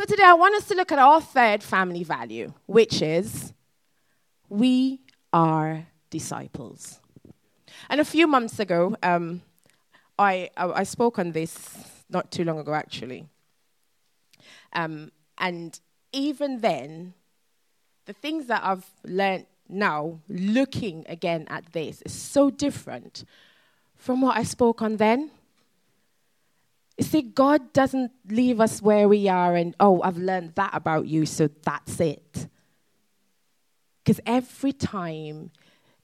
So today I want us to look at our third family value, which is we are disciples. And a few months ago, um, I, I, I, spoke on this not too long ago, actually. Um, and even then, the things that I've learned now, looking again at this, is so different from what I spoke on then. You see, God doesn't leave us where we are and, oh, I've learned that about you, so that's it. Because every time,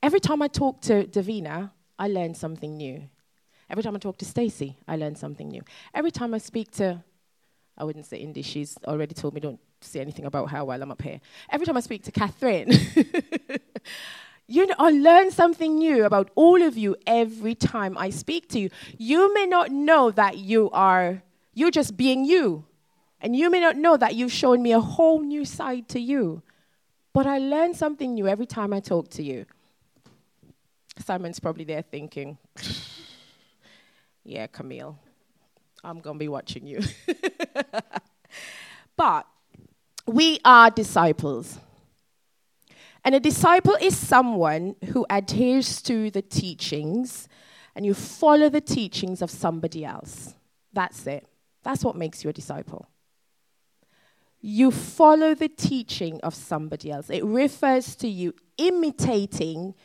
every time I talk to Davina, I learn something new. Every time I talk to Stacy, I learn something new. Every time I speak to, I wouldn't say Indy, she's already told me don't say anything about her while I'm up here. Every time I speak to Catherine, you know, I learn something new about all of you every time I speak to you. You may not know that you are, you're just being you. And you may not know that you've shown me a whole new side to you. But I learn something new every time I talk to you. Simon's probably there thinking, yeah, Camille, I'm going to be watching you. but we are disciples. And a disciple is someone who adheres to the teachings and you follow the teachings of somebody else. That's it. That's what makes you a disciple. You follow the teaching of somebody else. It refers to you imitating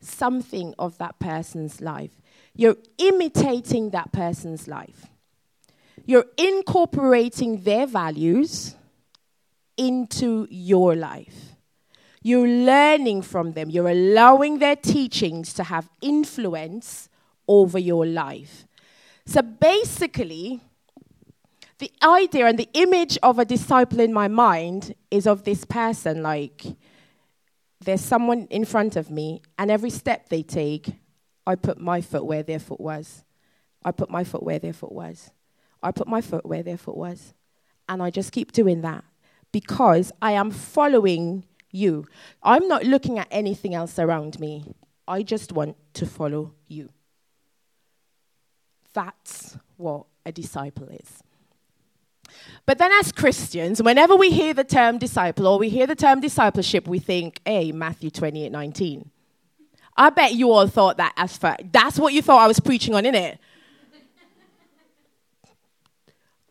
something of that person's life. You're imitating that person's life. You're incorporating their values into your life. You're learning from them. You're allowing their teachings to have influence over your life. So basically, the idea and the image of a disciple in my mind is of this person like, there's someone in front of me, and every step they take, I put my foot where their foot was. I put my foot where their foot was. I put my foot where their foot was. And I just keep doing that because I am following you. I'm not looking at anything else around me. I just want to follow you. That's what a disciple is. But then, as Christians, whenever we hear the term disciple or we hear the term discipleship, we think, hey, Matthew 28 19. I bet you all thought that as for that's what you thought I was preaching on, innit?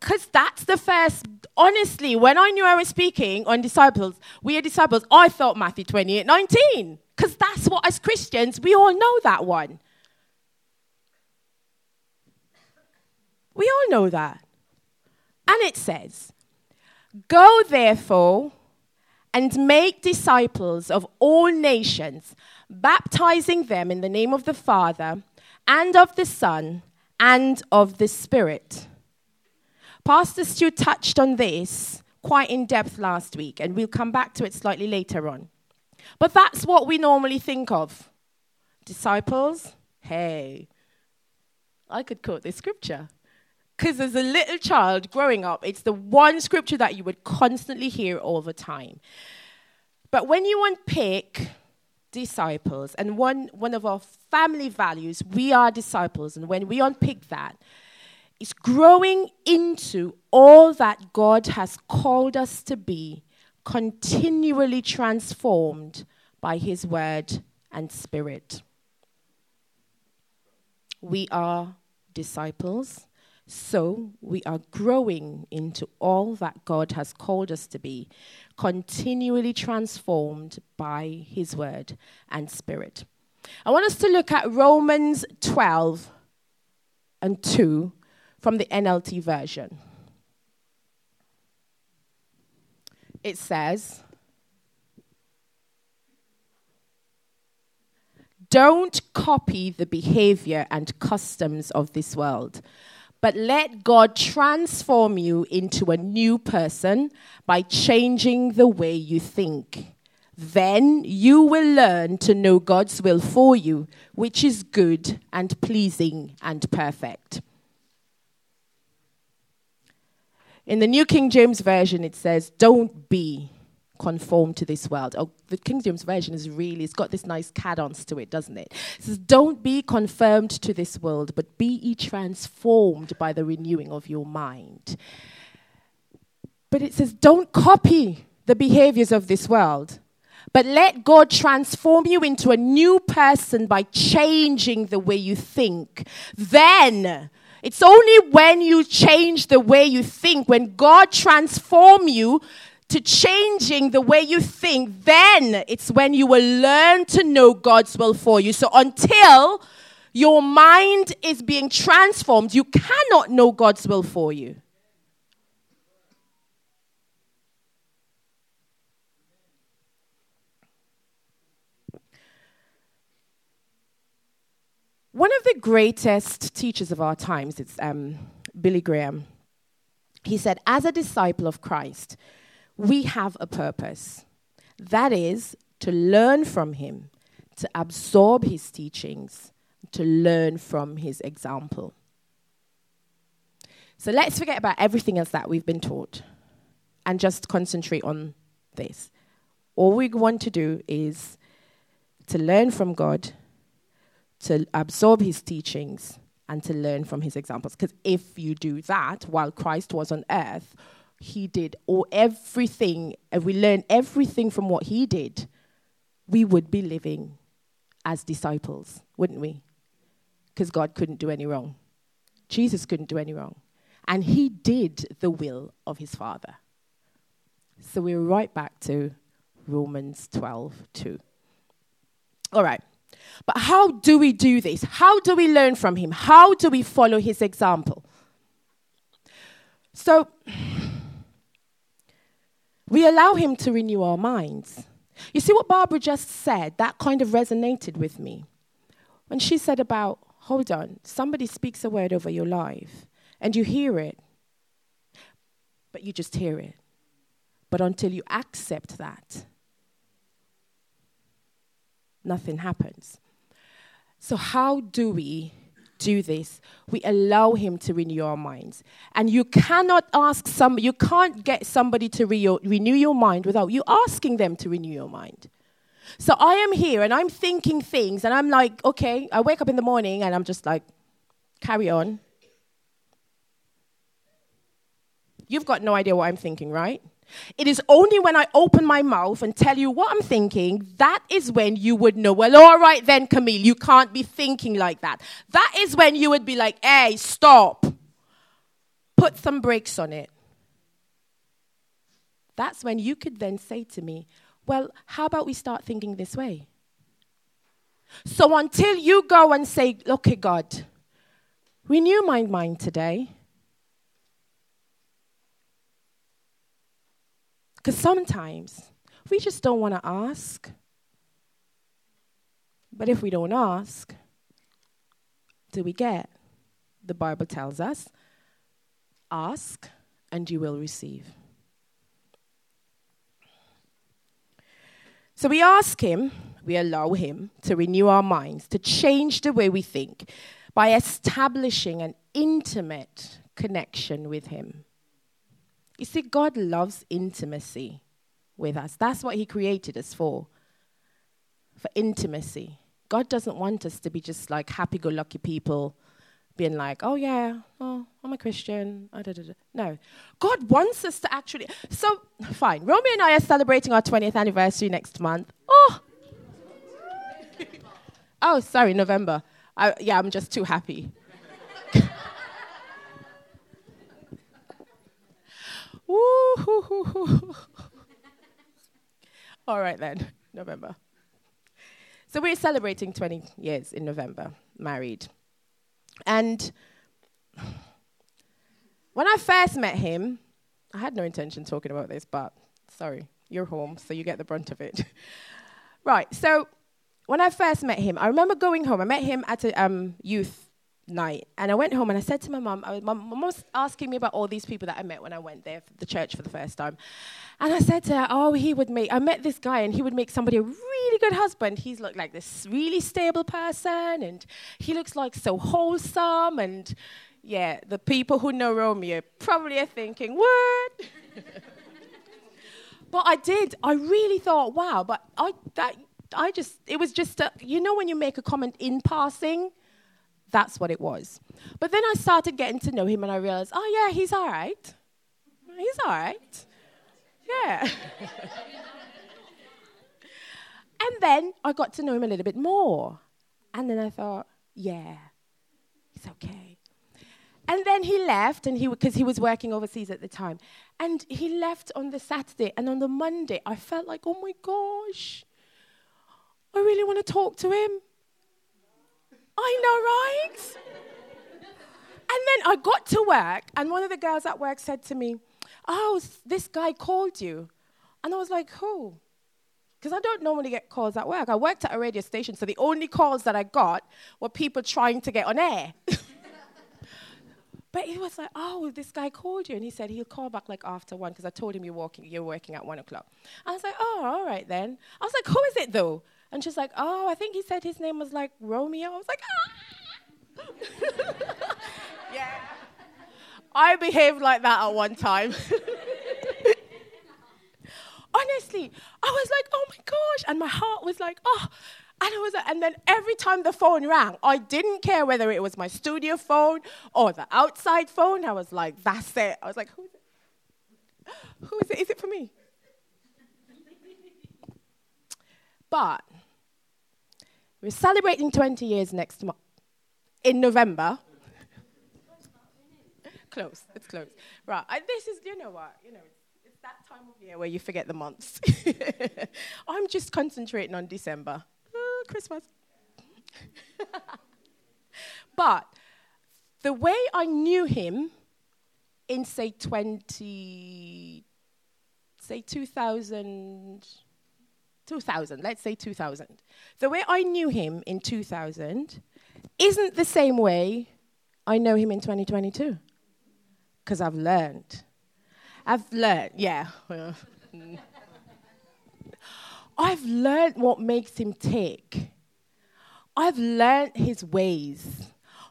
Because that's the first, honestly, when I knew I was speaking on disciples, we are disciples, I thought Matthew 28 19. Because that's what, as Christians, we all know that one. We all know that. And it says, Go therefore and make disciples of all nations, baptizing them in the name of the Father and of the Son and of the Spirit. Pastor Stu touched on this quite in depth last week, and we'll come back to it slightly later on. But that's what we normally think of. Disciples, hey, I could quote this scripture. Because as a little child growing up, it's the one scripture that you would constantly hear all the time. But when you unpick disciples, and one, one of our family values, we are disciples, and when we unpick that, it's growing into all that God has called us to be, continually transformed by His word and spirit. We are disciples so we are growing into all that God has called us to be, continually transformed by His Word and Spirit. I want us to look at Romans 12 and 2 from the NLT version. It says, Don't copy the behavior and customs of this world but let God transform you into a new person by changing the way you think. Then you will learn to know God's will for you, which is good and pleasing and perfect. In the New King James Version, it says, Don't be conformed to this world. Oh, the King James Version is really, it's got this nice cadence to it, doesn't it? It says, Don't be confirmed to this world, but be ye transformed by the renewing of your mind. But it says, don't copy the behaviors of this world, but let God transform you into a new person by changing the way you think. Then, it's only when you change the way you think, when God transform you to changing the way you think, then it's when you will learn to know God's will for you. So until your mind is being transformed, you cannot know God's will for you. One of the greatest teachers of our times, it's um, Billy Graham. He said, As a disciple of Christ, we have a purpose. That is to learn from him, to absorb his teachings, to learn from his example. So let's forget about everything else that we've been taught and just concentrate on this. All we want to do is to learn from God, to absorb his teachings, and to learn from his examples. Because if you do that while Christ was on earth, he did or everything, if we learn everything from what he did, we would be living as disciples, wouldn't we? Because God couldn't do any wrong. Jesus couldn't do any wrong. And he did the will of his Father. So we're right back to Romans 12 2. All right. But how do we do this? How do we learn from him? How do we follow his example? So, we allow Him to renew our minds. You see what Barbara just said? That kind of resonated with me. When she said about, hold on, somebody speaks a word over your life and you hear it, but you just hear it. But until you accept that, nothing happens. So, how do we do this, we allow Him to renew our minds. And you cannot ask some, you can't get somebody to re- renew your mind without you asking them to renew your mind. So I am here and I'm thinking things, and I'm like, okay, I wake up in the morning and I'm just like, carry on. You've got no idea what I'm thinking, right? It is only when I open my mouth and tell you what I'm thinking, that is when you would know, well, all right then, Camille, you can't be thinking like that. That is when you would be like, hey, stop. Put some brakes on it. That's when you could then say to me, well, how about we start thinking this way? So until you go and say, okay, God, renew my mind today. Because sometimes we just don't want to ask. But if we don't ask, do we get? The Bible tells us ask and you will receive. So we ask Him, we allow Him to renew our minds, to change the way we think by establishing an intimate connection with Him. You see, God loves intimacy with us. That's what He created us for, for intimacy. God doesn't want us to be just like happy go lucky people being like, oh yeah, oh, I'm a Christian. Ah, no. God wants us to actually. So, fine. Romeo and I are celebrating our 20th anniversary next month. Oh! oh, sorry, November. I, yeah, I'm just too happy. All right then, November. So we're celebrating 20 years in November, married. And when I first met him, I had no intention talking about this, but sorry, you're home, so you get the brunt of it. right, so when I first met him, I remember going home. I met him at a um, youth night. And I went home and I said to my mum, my mum was asking me about all these people that I met when I went there for the church for the first time. And I said to her, oh, he would make, I met this guy and he would make somebody a really good husband. He's looked like this really stable person and he looks like so wholesome. And yeah, the people who know Romeo probably are thinking, what? but I did. I really thought, wow, but I, that, I just, it was just, a, you know, when you make a comment in passing, that's what it was. But then I started getting to know him and I realized, oh, yeah, he's all right. he's all right. Yeah. and then I got to know him a little bit more. And then I thought, yeah, he's okay. And then he left, and he because he was working overseas at the time, and he left on the Saturday, and on the Monday, I felt like, oh my gosh, I really want to talk to him. I know, right? and then I got to work, and one of the girls at work said to me, "Oh, this guy called you," and I was like, "Who?" Because I don't normally get calls at work. I worked at a radio station, so the only calls that I got were people trying to get on air. But he was like, oh, this guy called you. And he said he'll call back like after one because I told him you're, walking, you're working at one o'clock. I was like, oh, all right then. I was like, who is it though? And she's like, oh, I think he said his name was like Romeo. I was like, ah. yeah. I behaved like that at one time. Honestly, I was like, oh my gosh. And my heart was like, oh, and I was, and then every time the phone rang, I didn't care whether it was my studio phone or the outside phone. I was like, that's it. I was like, who is it? Who is it? Is it for me? but we're celebrating 20 years next month in November. close. It's close. Right. I, this is, you know what? You know, it's, it's that time of year where you forget the months. I'm just concentrating on December. Ah, Christmas. but the way I knew him in, say, 20, say 2000, 2000, let's say 2000. The way I knew him in 2000 isn't the same way I know him in 2022. Because I've learned. I've learned, yeah. I've learned what makes him tick. I've learned his ways.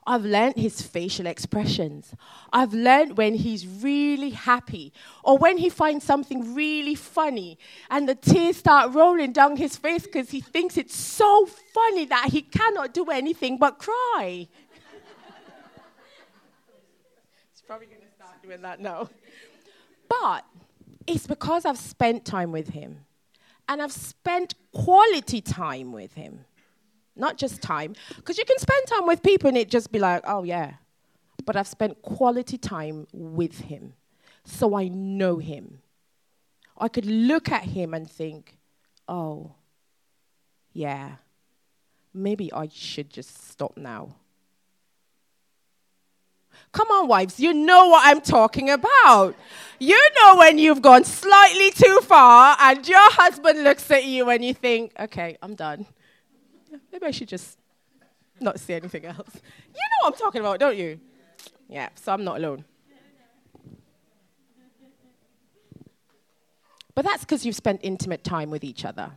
I've learned his facial expressions. I've learned when he's really happy or when he finds something really funny and the tears start rolling down his face because he thinks it's so funny that he cannot do anything but cry. He's probably going to start doing that now. But it's because I've spent time with him and I've spent quality time with him. Not just time, because you can spend time with people and it just be like, oh, yeah. But I've spent quality time with him. So I know him. I could look at him and think, oh, yeah, maybe I should just stop now. Come on, wives, you know what I'm talking about. You know when you've gone slightly too far and your husband looks at you and you think, okay, I'm done. Maybe I should just not say anything else. You know what I'm talking about, don't you? Yeah, so I'm not alone. But that's because you've spent intimate time with each other.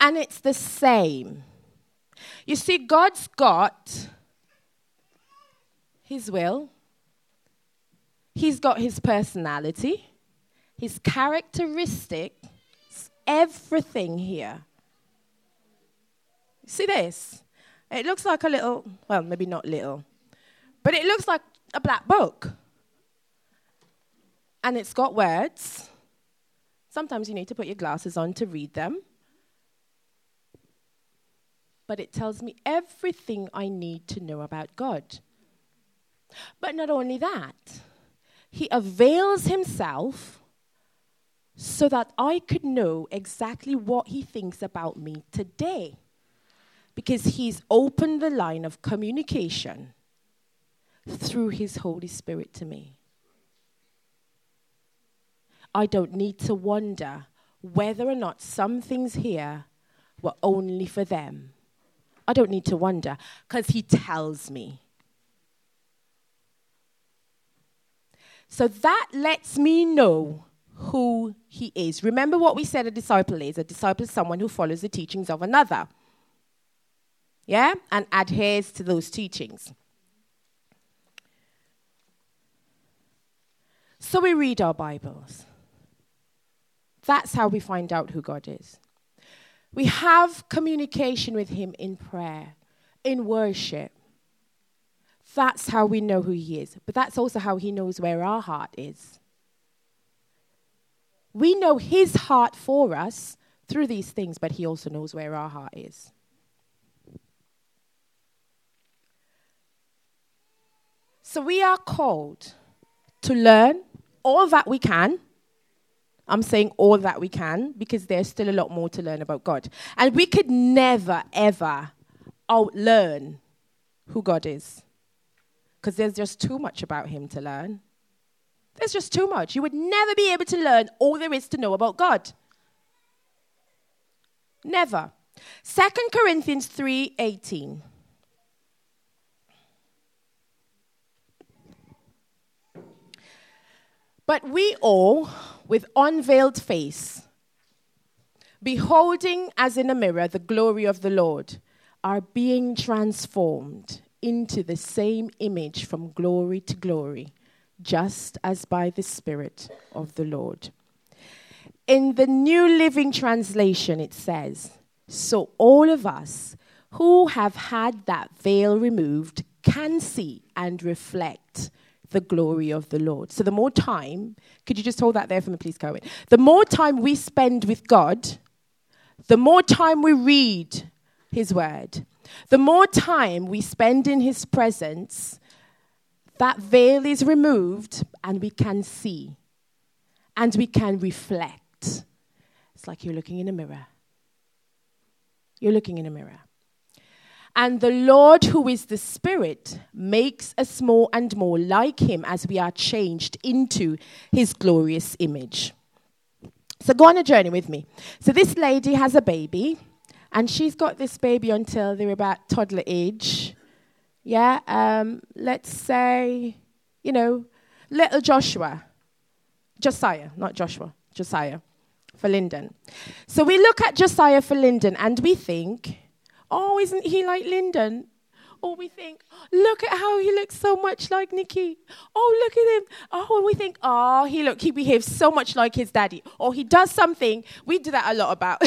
And it's the same. You see, God's got his will, he's got his personality, his characteristics, everything here. See this? It looks like a little, well, maybe not little, but it looks like a black book. And it's got words. Sometimes you need to put your glasses on to read them. But it tells me everything I need to know about God. But not only that, he avails himself so that I could know exactly what he thinks about me today. Because he's opened the line of communication through his Holy Spirit to me. I don't need to wonder whether or not some things here were only for them. I don't need to wonder because he tells me. So that lets me know who he is. Remember what we said a disciple is a disciple is someone who follows the teachings of another. Yeah? And adheres to those teachings. So we read our Bibles. That's how we find out who God is. We have communication with Him in prayer, in worship, that's how we know who He is. But that's also how He knows where our heart is. We know His heart for us through these things, but He also knows where our heart is. So we are called to learn all that we can. I'm saying all that we can because there's still a lot more to learn about God. And we could never, ever outlearn who God is because there's just too much about Him to learn. There's just too much. You would never be able to learn all there is to know about God. Never. 2 Corinthians 3:18. But we all, with unveiled face, beholding as in a mirror the glory of the Lord, are being transformed into the same image from glory to glory, just as by the Spirit of the Lord. In the New Living Translation, it says, So all of us who have had that veil removed can see and reflect the glory of the Lord. So the more time, could you just hold that there for me, please, Cohen? The more time we spend with God, the more time we read His Word, the more time we spend in His presence, that veil is removed and we can see and we can reflect. It's like you're looking in a mirror. You're looking in a mirror. And the Lord, who is the Spirit, makes us more and more like Him as we are changed into His glorious image. So go on a journey with me. So this lady has a baby, and she's got this baby until they're about toddler age. Yeah, um, let's say, you know, little Joshua, Josiah, not Joshua, Josiah for Linden. So we look at Josiah for Linden and we think, oh, isn't he like Lyndon? Or we think, look at how he looks so much like Nikki. Oh, look at him. Oh, and we think, oh, he look, he behaves so much like his daddy. Or he does something. We do that a lot about.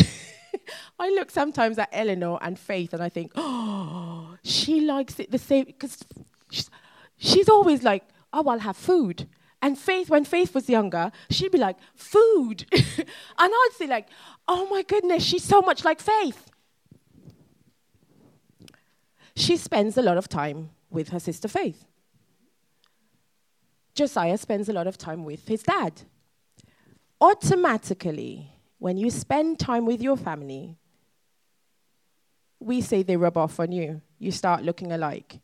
I look sometimes at Eleanor and Faith, and I think, oh, she likes it the same because she's, she's always like, oh, I'll have food. And Faith, when Faith was younger, she'd be like, food. and I'd say, like, oh my goodness, she's so much like Faith she spends a lot of time with her sister Faith. Josiah spends a lot of time with his dad. Automatically, when you spend time with your family, we say they rub off on you. You start looking alike.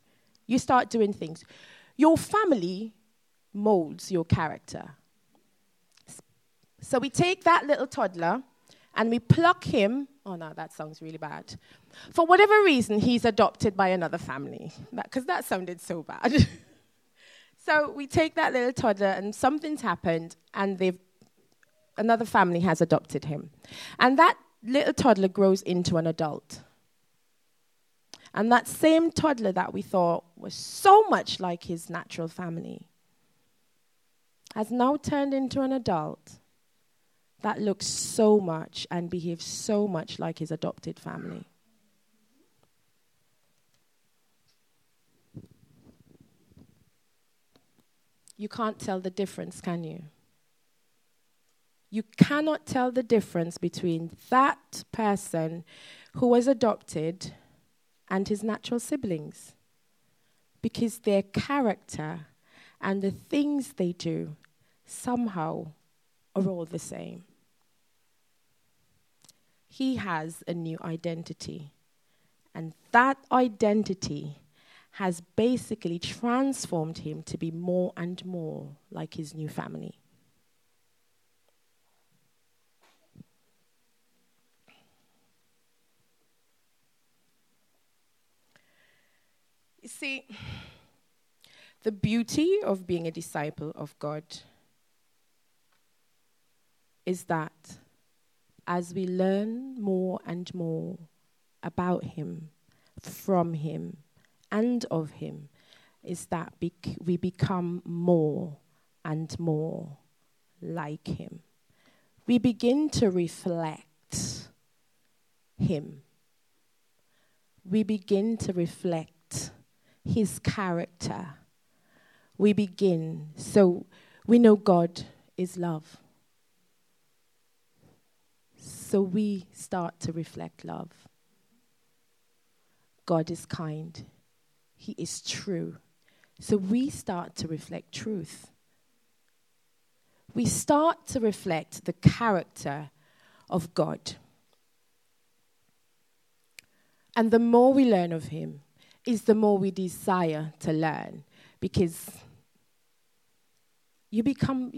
You start doing things. Your family molds your character. So we take that little toddler and we pluck him. Oh no, that sounds really bad. For whatever reason, he's adopted by another family, because that, that sounded so bad. so we take that little toddler, and something's happened, and they've, another family has adopted him. And that little toddler grows into an adult. And that same toddler that we thought was so much like his natural family has now turned into an adult that looks so much and behaves so much like his adopted family. You can't tell the difference, can you? You cannot tell the difference between that person who was adopted and his natural siblings because their character and the things they do somehow are all the same he has a new identity. And that identity has basically transformed him to be more and more like his new family. You see, the beauty of being a disciple of God is that as we learn more and more about Him, from Him, and of Him, is that bec- we become more and more like Him. We begin to reflect Him. We begin to reflect His character. We begin, so we know God is love. So we start to reflect love. God is kind, He is true. So we start to reflect truth. We start to reflect the character of God. And the more we learn of Him, is the more we desire to learn because you become,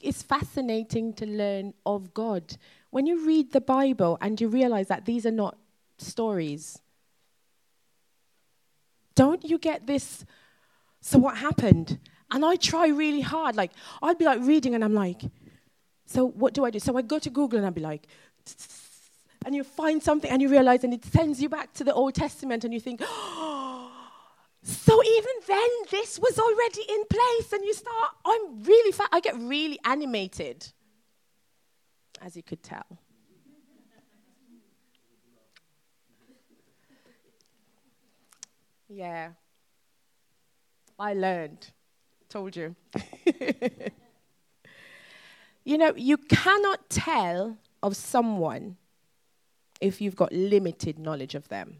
it's fascinating to learn of God. When you read the Bible and you realize that these are not stories, don't you get this so what happened? And I try really hard. Like, I'd be like reading and I'm like, so what do I do? So I go to Google and I'd be like, and you find something and you realize and it sends you back to the Old Testament and you think, oh, so even then this was already in place and you start, I'm really, I get really animated, as you could tell. Yeah. I learned. Told you. you know, you cannot tell of someone if you've got limited knowledge of them.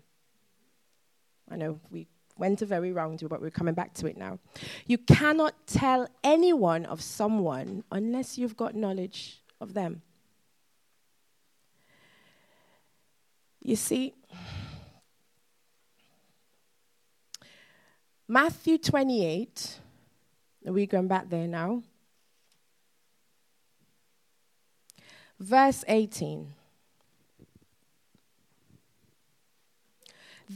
I know we went a very round, but we're coming back to it now. You cannot tell anyone of someone unless you've got knowledge of them. You see, Matthew 28, are we going back there now? Verse 18.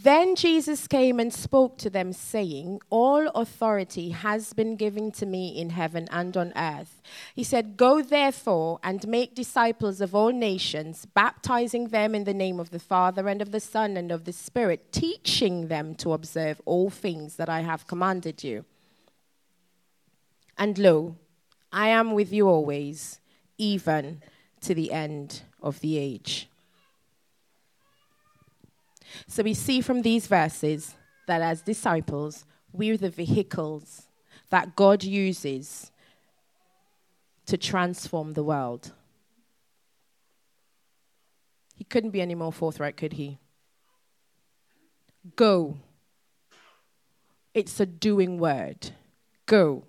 Then Jesus came and spoke to them, saying, All authority has been given to me in heaven and on earth. He said, Go therefore and make disciples of all nations, baptizing them in the name of the Father and of the Son and of the Spirit, teaching them to observe all things that I have commanded you. And lo, I am with you always, even to the end of the age. So we see from these verses that as disciples, we're the vehicles that God uses to transform the world. He couldn't be any more forthright, could he? Go. It's a doing word. Go.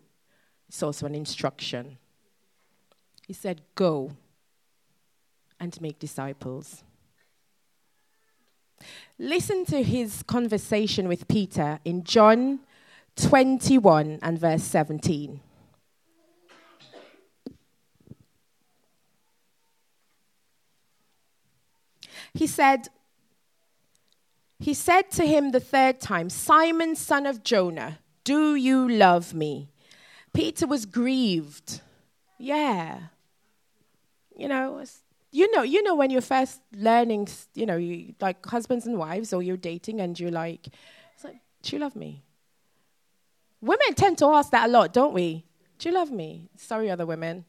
It's also an instruction. He said, Go and make disciples. Listen to his conversation with Peter in John 21 and verse 17. He said, He said to him the third time, Simon, son of Jonah, do you love me? Peter was grieved. Yeah. You know, you know, you know when you're first learning, you know, you, like husbands and wives, or you're dating, and you're like, like, "Do you love me?" Women tend to ask that a lot, don't we? Do you love me? Sorry, other women.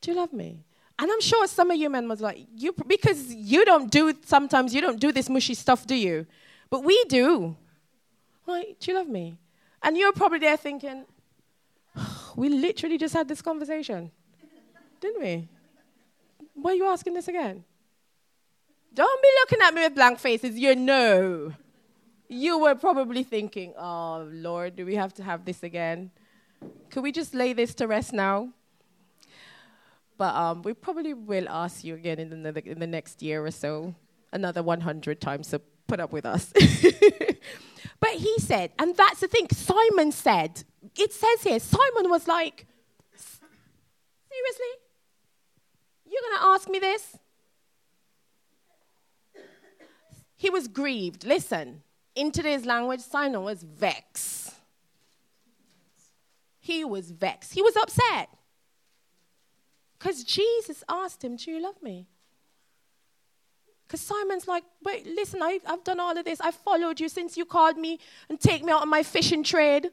Do you love me? And I'm sure some of you men was like, you because you don't do sometimes you don't do this mushy stuff, do you? But we do. Like, do you love me? And you're probably there thinking, oh, we literally just had this conversation, didn't we? Why are you asking this again? Don't be looking at me with blank faces. You know. You were probably thinking, oh, Lord, do we have to have this again? Could we just lay this to rest now? But um, we probably will ask you again in the, in the next year or so, another 100 times, so put up with us. but he said, and that's the thing, Simon said, it says here, Simon was like, seriously? You're going to ask me this? He was grieved. Listen, in today's language, Simon was vexed. He was vexed. He was upset. Because Jesus asked him, Do you love me? Because Simon's like, Wait, listen, I, have done all of this. I've followed you since you called me and take me out on my fishing trade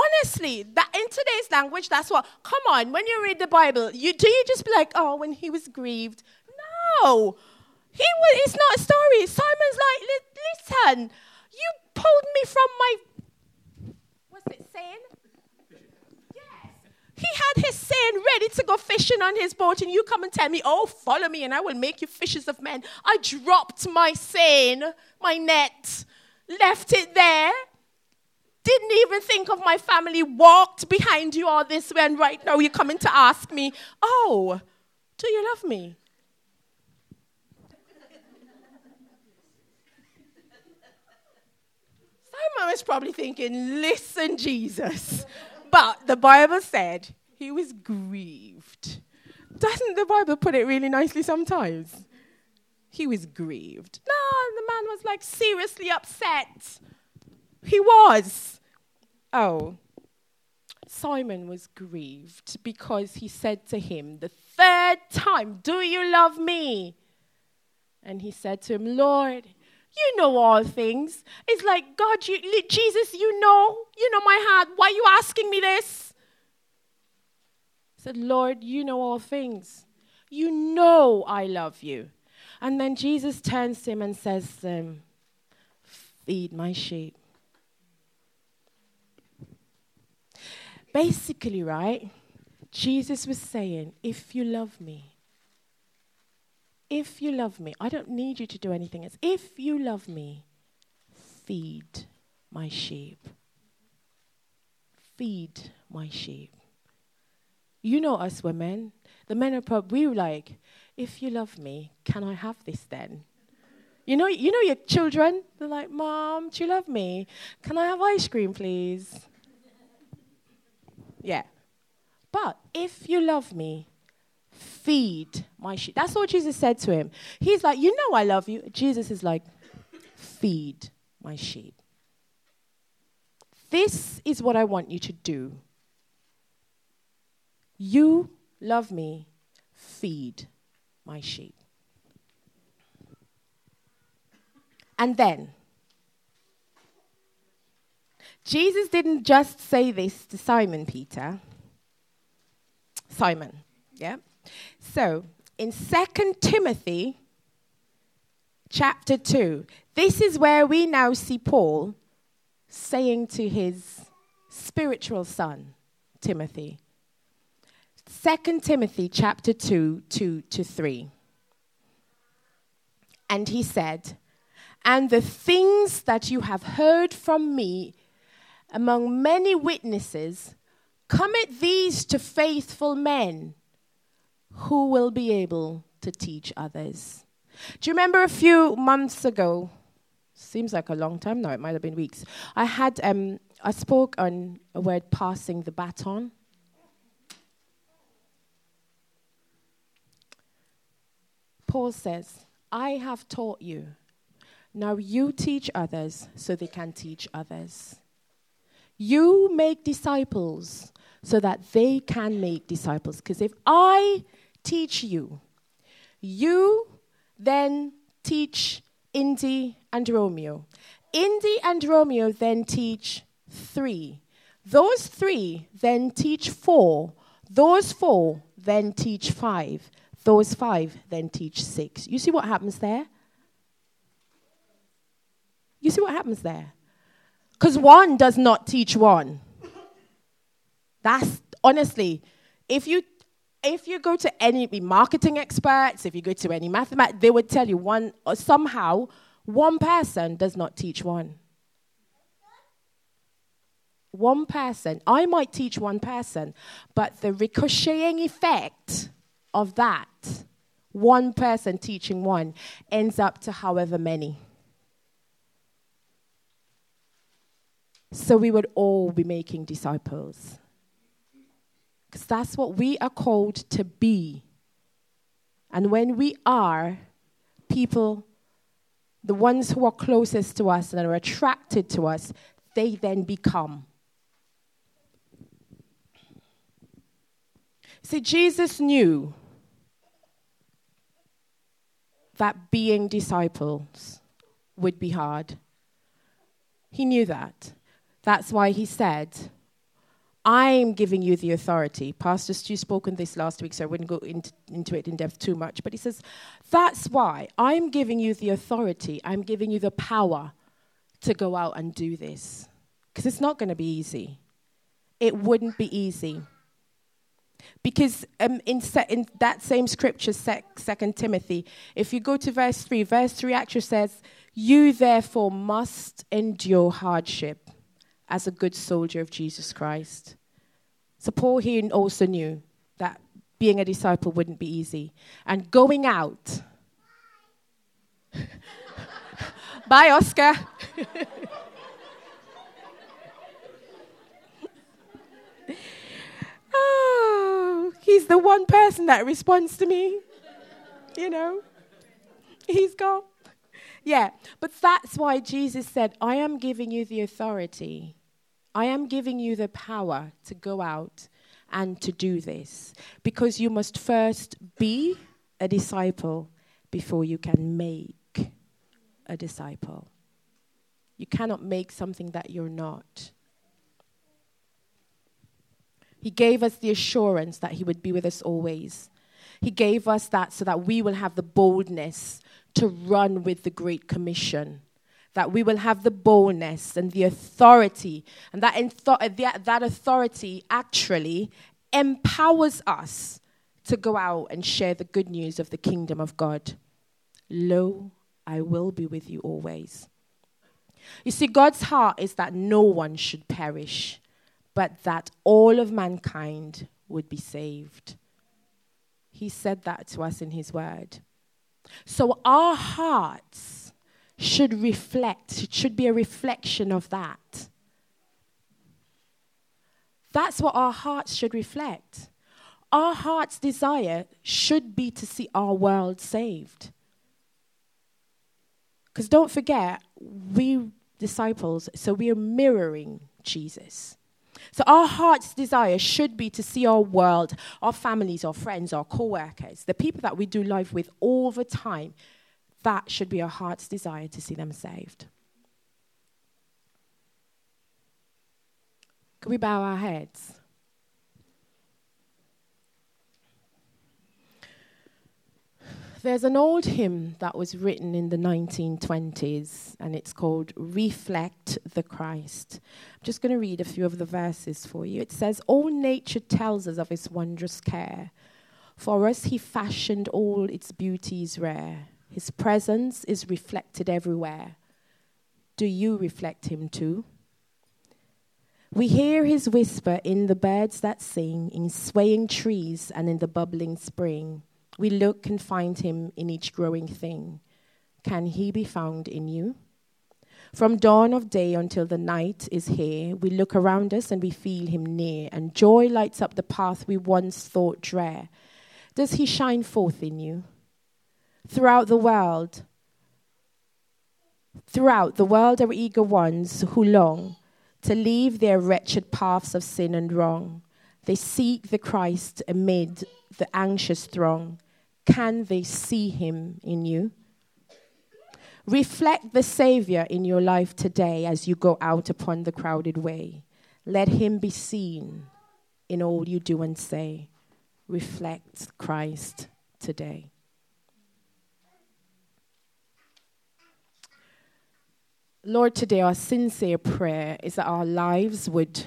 honestly, that in today's language, that's what. Come on, when you read the Bible, you do you just be like, oh, when he was grieved? No, he was. It's not a story. Simon's like, listen, you pulled me from my. What's it saying? Yes, he had his sin ready to go fishing on his boat, and you come and tell me, Oh, follow me, and I will make you fishers of men. I dropped my seine, my net, left it there, didn't even think of my family, walked behind you all this way, and right now you're coming to ask me, Oh, do you love me? Simon was probably thinking, Listen, Jesus. But the Bible said he was grieved. Doesn't the Bible put it really nicely sometimes? He was grieved. No, the man was like seriously upset. He was. Oh. Simon was grieved because he said to him the third time, Do you love me? And he said to him, Lord, you know all things. It's like, God, you, Jesus, you know, you know my heart. Why are you asking me this? I said, Lord, you know all things. You know I love you. And then Jesus turns to him and says, um, Feed my sheep. Basically, right? Jesus was saying, If you love me, if you love me, I don't need you to do anything else. If you love me, feed my sheep. Feed my sheep. You know us women. The men are probably like, if you love me, can I have this then? You know, you know your children. They're like, Mom, do you love me? Can I have ice cream, please? Yeah. But if you love me, feed my sheep. That's what Jesus said to him. He's like, You know, I love you. Jesus is like, Feed my sheep. This is what I want you to do. You love me, feed my sheep. And then, Jesus didn't just say this to Simon Peter. Simon, yeah? So, in 2 Timothy chapter 2, this is where we now see Paul saying to his spiritual son, Timothy. 2 Timothy chapter 2, 2 to 3. And he said, And the things that you have heard from me among many witnesses, commit these to faithful men who will be able to teach others. Do you remember a few months ago? Seems like a long time now, it might have been weeks. I had, um, I spoke on a word passing the baton. Paul says, I have taught you. Now you teach others so they can teach others. You make disciples so that they can make disciples. Because if I teach you. You then teach Indy and Romeo. Indy and Romeo then teach three. Those three then teach four. Those four then teach five. Those five then teach six. You see what happens there? You see what happens there? Because one does not teach one. That's honestly, if you if you go to any marketing experts, if you go to any mathematics, they would tell you one or somehow one person does not teach one. One person. I might teach one person, but the ricocheting effect of that, one person teaching one, ends up to however many. So we would all be making disciples. Because that's what we are called to be. And when we are, people, the ones who are closest to us and are attracted to us, they then become. See, Jesus knew that being disciples would be hard. He knew that. That's why he said, I'm giving you the authority. Pastor Stu spoke on this last week, so I wouldn't go into, into it in depth too much. But he says, That's why I'm giving you the authority. I'm giving you the power to go out and do this. Because it's not going to be easy. It wouldn't be easy. Because um, in, se- in that same scripture, Second Timothy, if you go to verse 3, verse 3 actually says, You therefore must endure hardship as a good soldier of Jesus Christ. So Paul here also knew that being a disciple wouldn't be easy. And going out, bye, Oscar. oh, he's the one person that responds to me. You know, he's gone. Yeah, but that's why Jesus said, I am giving you the authority I am giving you the power to go out and to do this because you must first be a disciple before you can make a disciple. You cannot make something that you're not. He gave us the assurance that He would be with us always. He gave us that so that we will have the boldness to run with the Great Commission that we will have the boldness and the authority, and uh, that, that authority actually empowers us to go out and share the good news of the kingdom of God. Lo, I will be with you always. You see, God's heart is that no one should perish, but that all of mankind would be saved. He said that to us in His word. So our hearts should reflect, it should be a reflection of that. That's what our hearts should reflect. Our heart's desire should be to see our world saved. Because don't forget, we disciples, so we are mirroring Jesus. So our heart's desire should be to see our world, our families, our friends, our co-workers, the people that we do life with all the time that should be our heart's desire to see them saved. Can we bow our heads? There's an old hymn that was written in the 1920s, and it's called Reflect the Christ. I'm just going to read a few of the verses for you. It says, All nature tells us of his wondrous care. For us, he fashioned all its beauties rare. His presence is reflected everywhere. Do you reflect him too? We hear his whisper in the birds that sing, in swaying trees, and in the bubbling spring. We look and find him in each growing thing. Can he be found in you? From dawn of day until the night is here, we look around us and we feel him near, and joy lights up the path we once thought drear. Does he shine forth in you? Throughout the world. Throughout the world are eager ones who long to leave their wretched paths of sin and wrong. They seek the Christ amid the anxious throng. Can they see him in you? Reflect the Savior in your life today as you go out upon the crowded way. Let him be seen in all you do and say. Reflect Christ today. Lord, today our sincere prayer is that our lives would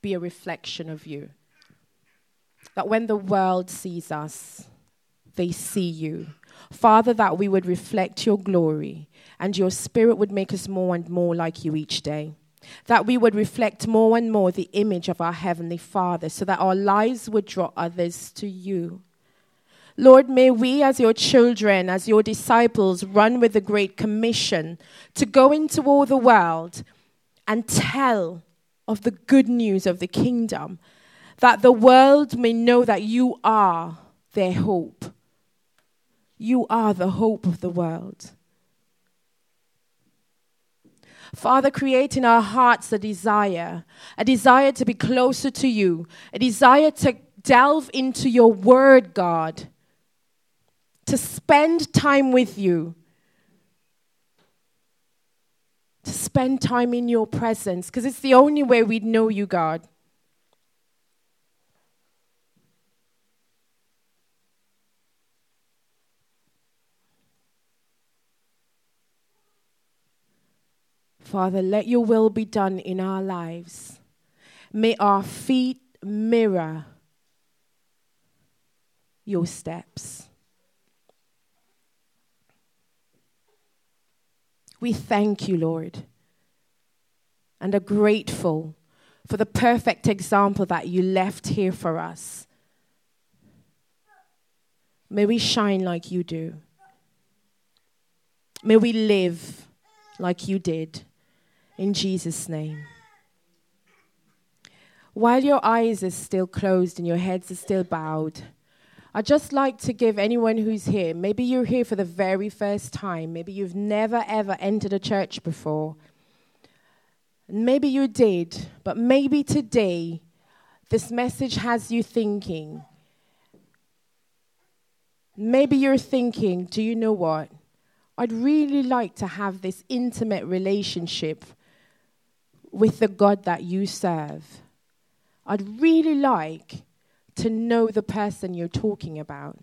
be a reflection of you. That when the world sees us, they see you. Father, that we would reflect your glory and your spirit would make us more and more like you each day. That we would reflect more and more the image of our Heavenly Father so that our lives would draw others to you. Lord, may we, as your children, as your disciples, run with the Great Commission to go into all the world and tell of the good news of the kingdom, that the world may know that you are their hope. You are the hope of the world. Father, create in our hearts a desire, a desire to be closer to you, a desire to delve into your word, God to spend time with you, to spend time in your presence, because it's the only way we'd know you, God. Father, let your will be done in our lives. May our feet mirror your steps. We thank you, Lord, and are grateful for the perfect example that you left here for us. May we shine like you do. May we live like you did. In Jesus' name. While your eyes are still closed and your heads are still bowed, I'd just like to give anyone who's here, maybe you're here for the very first time, maybe you've never ever entered a church before. Maybe you did, but maybe today this message has you thinking. Maybe you're thinking, do you know what? I'd really like to have this intimate relationship with the God that you serve. I'd really like to know the person you're talking about.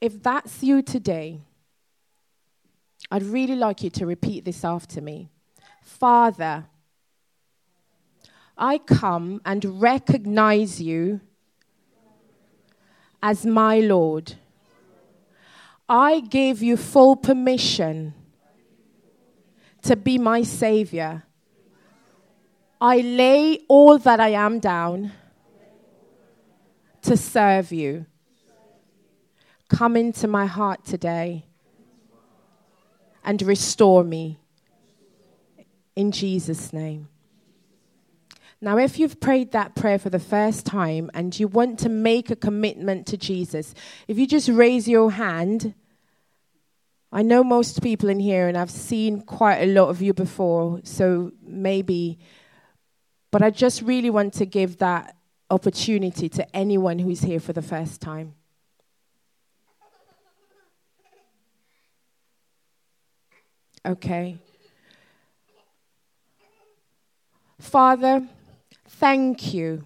If that's you today, I'd really like you to repeat this after me. Father, I come and recognize you as my Lord. I give you full permission to be my Savior. I lay all that I am down to serve you. Come into my heart today and restore me. In Jesus' name. Now, if you've prayed that prayer for the first time and you want to make a commitment to Jesus, if you just raise your hand, I know most people in here, and I've seen quite a lot of you before, so maybe, but I just really want to give that opportunity to anyone who's here for the first time. Okay. Father, thank you.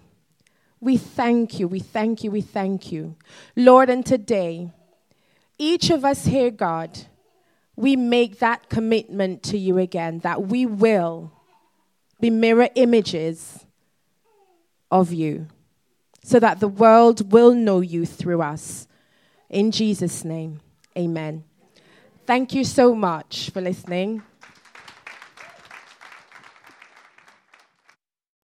We thank you, we thank you, we thank you. Lord, and today, each of us here, God, we make that commitment to you again that we will be mirror images of you so that the world will know you through us. In Jesus' name, amen. Thank you so much for listening.